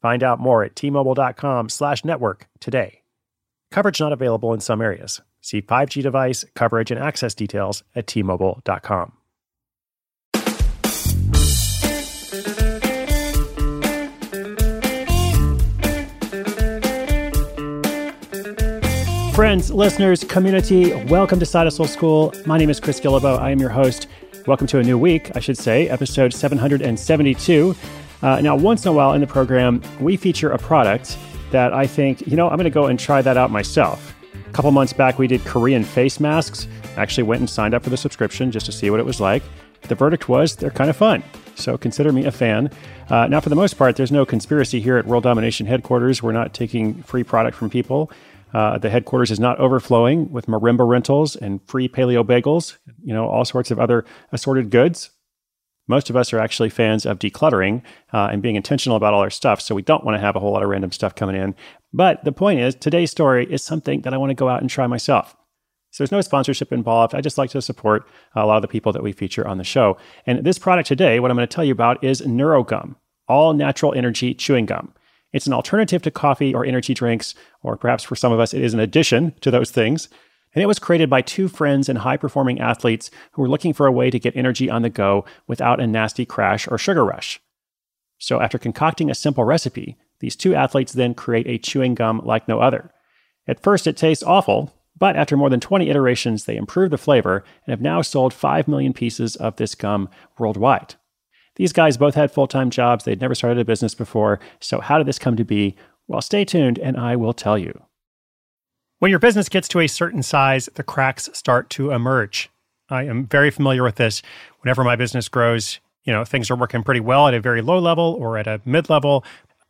Find out more at tmobile.com slash network today. Coverage not available in some areas. See 5G device, coverage, and access details at tmobile.com. Friends, listeners, community, welcome to Hustle School. My name is Chris Guillebeau. I am your host. Welcome to a new week, I should say, episode 772. Uh, now, once in a while in the program, we feature a product that I think, you know, I'm going to go and try that out myself. A couple months back, we did Korean face masks. I actually went and signed up for the subscription just to see what it was like. The verdict was they're kind of fun. So consider me a fan. Uh, now, for the most part, there's no conspiracy here at World Domination headquarters. We're not taking free product from people. Uh, the headquarters is not overflowing with marimba rentals and free paleo bagels, you know, all sorts of other assorted goods. Most of us are actually fans of decluttering uh, and being intentional about all our stuff, so we don't want to have a whole lot of random stuff coming in. But the point is, today's story is something that I want to go out and try myself. So there's no sponsorship involved. I just like to support a lot of the people that we feature on the show. And this product today, what I'm going to tell you about is NeuroGum, all natural energy chewing gum. It's an alternative to coffee or energy drinks, or perhaps for some of us, it is an addition to those things. And it was created by two friends and high performing athletes who were looking for a way to get energy on the go without a nasty crash or sugar rush. So, after concocting a simple recipe, these two athletes then create a chewing gum like no other. At first, it tastes awful, but after more than 20 iterations, they improved the flavor and have now sold 5 million pieces of this gum worldwide. These guys both had full time jobs. They'd never started a business before. So, how did this come to be? Well, stay tuned and I will tell you. When your business gets to a certain size, the cracks start to emerge. I am very familiar with this. Whenever my business grows, you know, things are working pretty well at a very low level or at a mid level.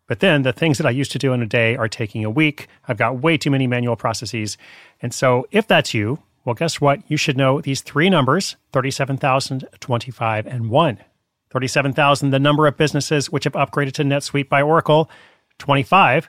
But then the things that I used to do in a day are taking a week. I've got way too many manual processes. And so, if that's you, well, guess what? You should know these three numbers 37,000, 25, and 1. 37,000, the number of businesses which have upgraded to NetSuite by Oracle. 25,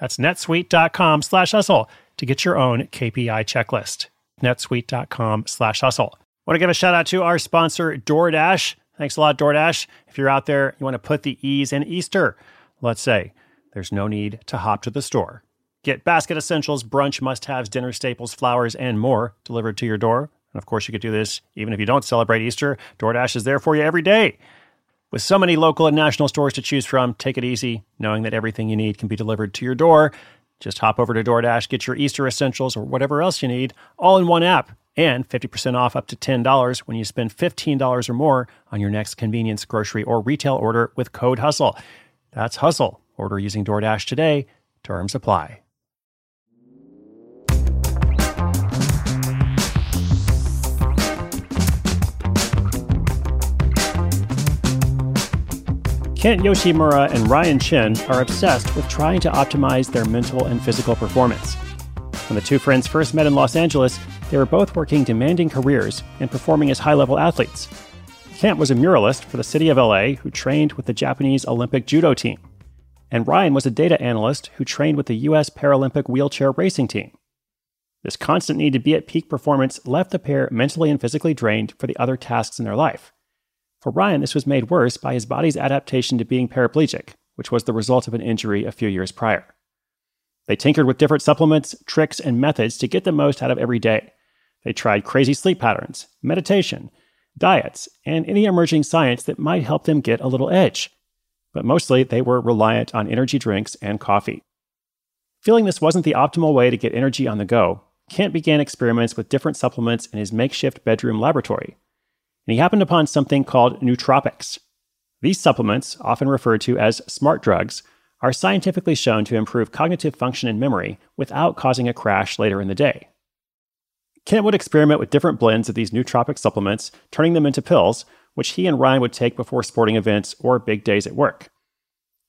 That's netsuite.com slash hustle to get your own KPI checklist. netsuite.com slash hustle. Want to give a shout out to our sponsor, DoorDash. Thanks a lot, DoorDash. If you're out there, you want to put the E's in Easter. Let's say there's no need to hop to the store. Get basket essentials, brunch must haves, dinner staples, flowers, and more delivered to your door and of course, you could do this even if you don't celebrate Easter. DoorDash is there for you every day. With so many local and national stores to choose from, take it easy, knowing that everything you need can be delivered to your door. Just hop over to DoorDash, get your Easter essentials or whatever else you need, all in one app. And 50% off up to $10 when you spend $15 or more on your next convenience, grocery, or retail order with code HUSTLE. That's HUSTLE. Order using DoorDash today. Terms apply. Kent Yoshimura and Ryan Chen are obsessed with trying to optimize their mental and physical performance. When the two friends first met in Los Angeles, they were both working demanding careers and performing as high level athletes. Kent was a muralist for the city of LA who trained with the Japanese Olympic judo team. And Ryan was a data analyst who trained with the U.S. Paralympic wheelchair racing team. This constant need to be at peak performance left the pair mentally and physically drained for the other tasks in their life. For Ryan, this was made worse by his body's adaptation to being paraplegic, which was the result of an injury a few years prior. They tinkered with different supplements, tricks, and methods to get the most out of every day. They tried crazy sleep patterns, meditation, diets, and any emerging science that might help them get a little edge. But mostly, they were reliant on energy drinks and coffee. Feeling this wasn't the optimal way to get energy on the go, Kent began experiments with different supplements in his makeshift bedroom laboratory. And he happened upon something called nootropics. These supplements, often referred to as smart drugs, are scientifically shown to improve cognitive function and memory without causing a crash later in the day. Kent would experiment with different blends of these nootropic supplements, turning them into pills, which he and Ryan would take before sporting events or big days at work.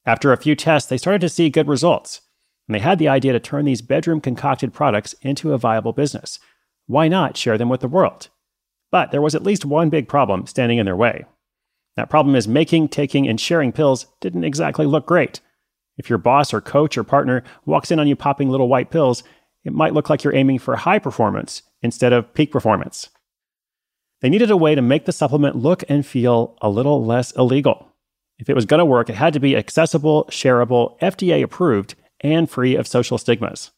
After a few tests, they started to see good results, and they had the idea to turn these bedroom concocted products into a viable business. Why not share them with the world? But there was at least one big problem standing in their way. That problem is making, taking, and sharing pills didn't exactly look great. If your boss or coach or partner walks in on you popping little white pills, it might look like you're aiming for high performance instead of peak performance. They needed a way to make the supplement look and feel a little less illegal. If it was going to work, it had to be accessible, shareable, FDA approved, and free of social stigmas.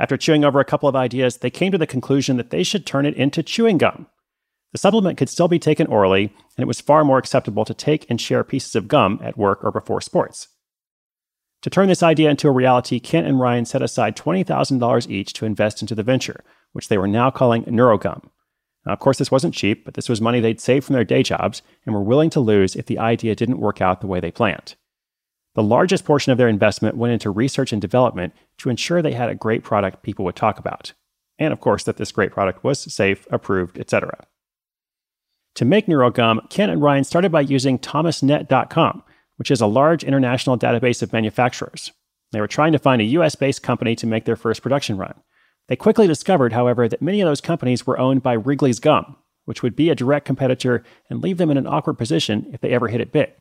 After chewing over a couple of ideas, they came to the conclusion that they should turn it into chewing gum. The supplement could still be taken orally, and it was far more acceptable to take and share pieces of gum at work or before sports. To turn this idea into a reality, Kent and Ryan set aside $20,000 each to invest into the venture, which they were now calling NeuroGum. Now, of course, this wasn't cheap, but this was money they'd saved from their day jobs and were willing to lose if the idea didn't work out the way they planned. The largest portion of their investment went into research and development to ensure they had a great product people would talk about. And of course, that this great product was safe, approved, etc. To make NeuroGum, Kent and Ryan started by using thomasnet.com, which is a large international database of manufacturers. They were trying to find a US based company to make their first production run. They quickly discovered, however, that many of those companies were owned by Wrigley's Gum, which would be a direct competitor and leave them in an awkward position if they ever hit it big.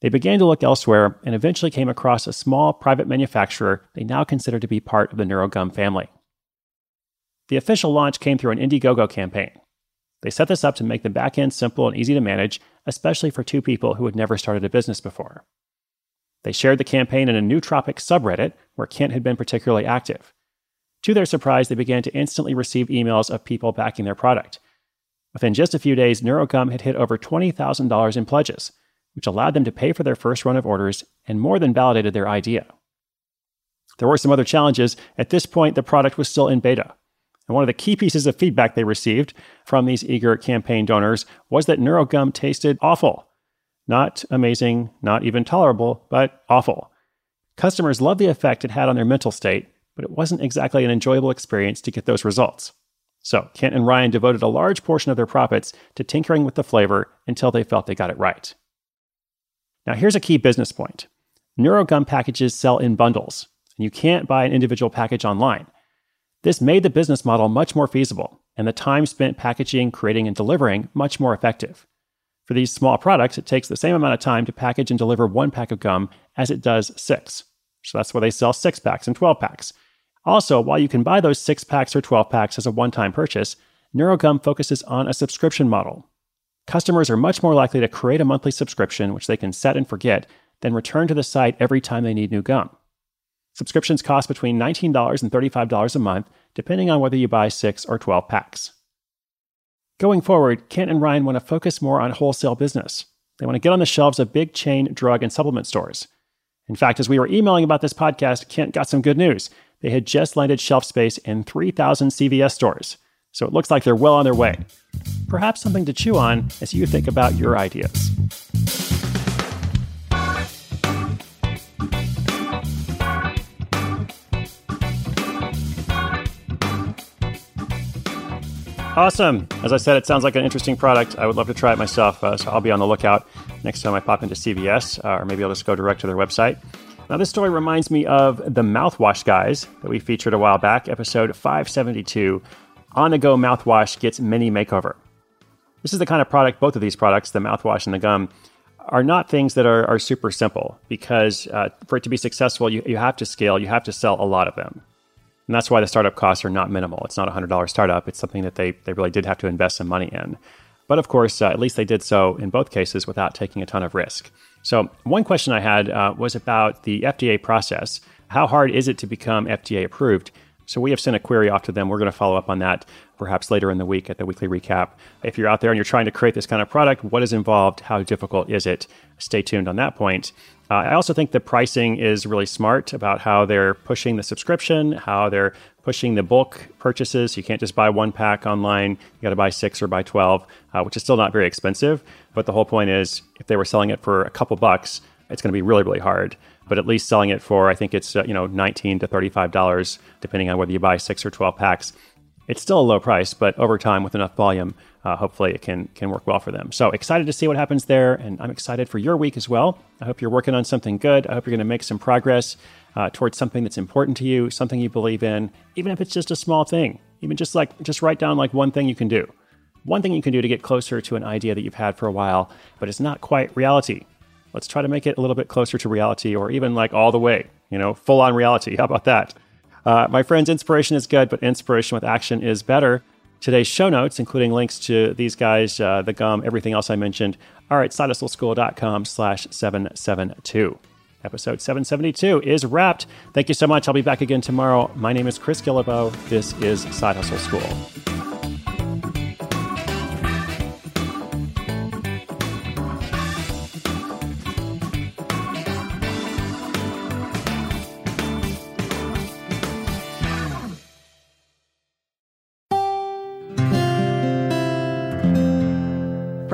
They began to look elsewhere and eventually came across a small private manufacturer they now consider to be part of the NeuroGum family. The official launch came through an Indiegogo campaign. They set this up to make the back end simple and easy to manage, especially for two people who had never started a business before. They shared the campaign in a nootropic subreddit where Kent had been particularly active. To their surprise, they began to instantly receive emails of people backing their product. Within just a few days, NeuroGum had hit over $20,000 in pledges, which allowed them to pay for their first run of orders and more than validated their idea. There were some other challenges. At this point, the product was still in beta. And one of the key pieces of feedback they received from these eager campaign donors was that NeuroGum tasted awful. Not amazing, not even tolerable, but awful. Customers loved the effect it had on their mental state, but it wasn't exactly an enjoyable experience to get those results. So, Kent and Ryan devoted a large portion of their profits to tinkering with the flavor until they felt they got it right. Now, here's a key business point NeuroGum packages sell in bundles, and you can't buy an individual package online. This made the business model much more feasible and the time spent packaging, creating, and delivering much more effective. For these small products, it takes the same amount of time to package and deliver one pack of gum as it does six. So that's why they sell six packs and 12 packs. Also, while you can buy those six packs or 12 packs as a one time purchase, NeuroGum focuses on a subscription model. Customers are much more likely to create a monthly subscription, which they can set and forget, than return to the site every time they need new gum. Subscriptions cost between $19 and $35 a month, depending on whether you buy 6 or 12 packs. Going forward, Kent and Ryan want to focus more on wholesale business. They want to get on the shelves of big chain drug and supplement stores. In fact, as we were emailing about this podcast, Kent got some good news. They had just landed shelf space in 3,000 CVS stores, so it looks like they're well on their way. Perhaps something to chew on as you think about your ideas. Awesome. As I said, it sounds like an interesting product. I would love to try it myself, uh, so I'll be on the lookout next time I pop into CVS, uh, or maybe I'll just go direct to their website. Now, this story reminds me of the mouthwash guys that we featured a while back, episode 572. On the go mouthwash gets mini makeover. This is the kind of product, both of these products, the mouthwash and the gum, are not things that are, are super simple because uh, for it to be successful, you, you have to scale, you have to sell a lot of them. And that's why the startup costs are not minimal. It's not a $100 startup. It's something that they, they really did have to invest some money in. But of course, uh, at least they did so in both cases without taking a ton of risk. So, one question I had uh, was about the FDA process. How hard is it to become FDA approved? So, we have sent a query off to them. We're going to follow up on that perhaps later in the week at the weekly recap. If you're out there and you're trying to create this kind of product, what is involved? How difficult is it? Stay tuned on that point. Uh, I also think the pricing is really smart about how they're pushing the subscription, how they're pushing the bulk purchases. You can't just buy one pack online. You got to buy six or buy 12, uh, which is still not very expensive. But the whole point is if they were selling it for a couple bucks, it's going to be really, really hard. But at least selling it for, I think it's, uh, you know, 19 to $35, depending on whether you buy six or 12 packs. It's still a low price, but over time with enough volume, uh, hopefully it can can work well for them. So excited to see what happens there, and I'm excited for your week as well. I hope you're working on something good. I hope you're going to make some progress uh, towards something that's important to you, something you believe in, even if it's just a small thing. Even just like just write down like one thing you can do, one thing you can do to get closer to an idea that you've had for a while, but it's not quite reality. Let's try to make it a little bit closer to reality, or even like all the way, you know, full on reality. How about that? Uh, my friends, inspiration is good, but inspiration with action is better. Today's show notes, including links to these guys, uh, the gum, everything else I mentioned, are at sidehustleschool.com slash 772. Episode 772 is wrapped. Thank you so much. I'll be back again tomorrow. My name is Chris Guillebeau. This is Side Hustle School.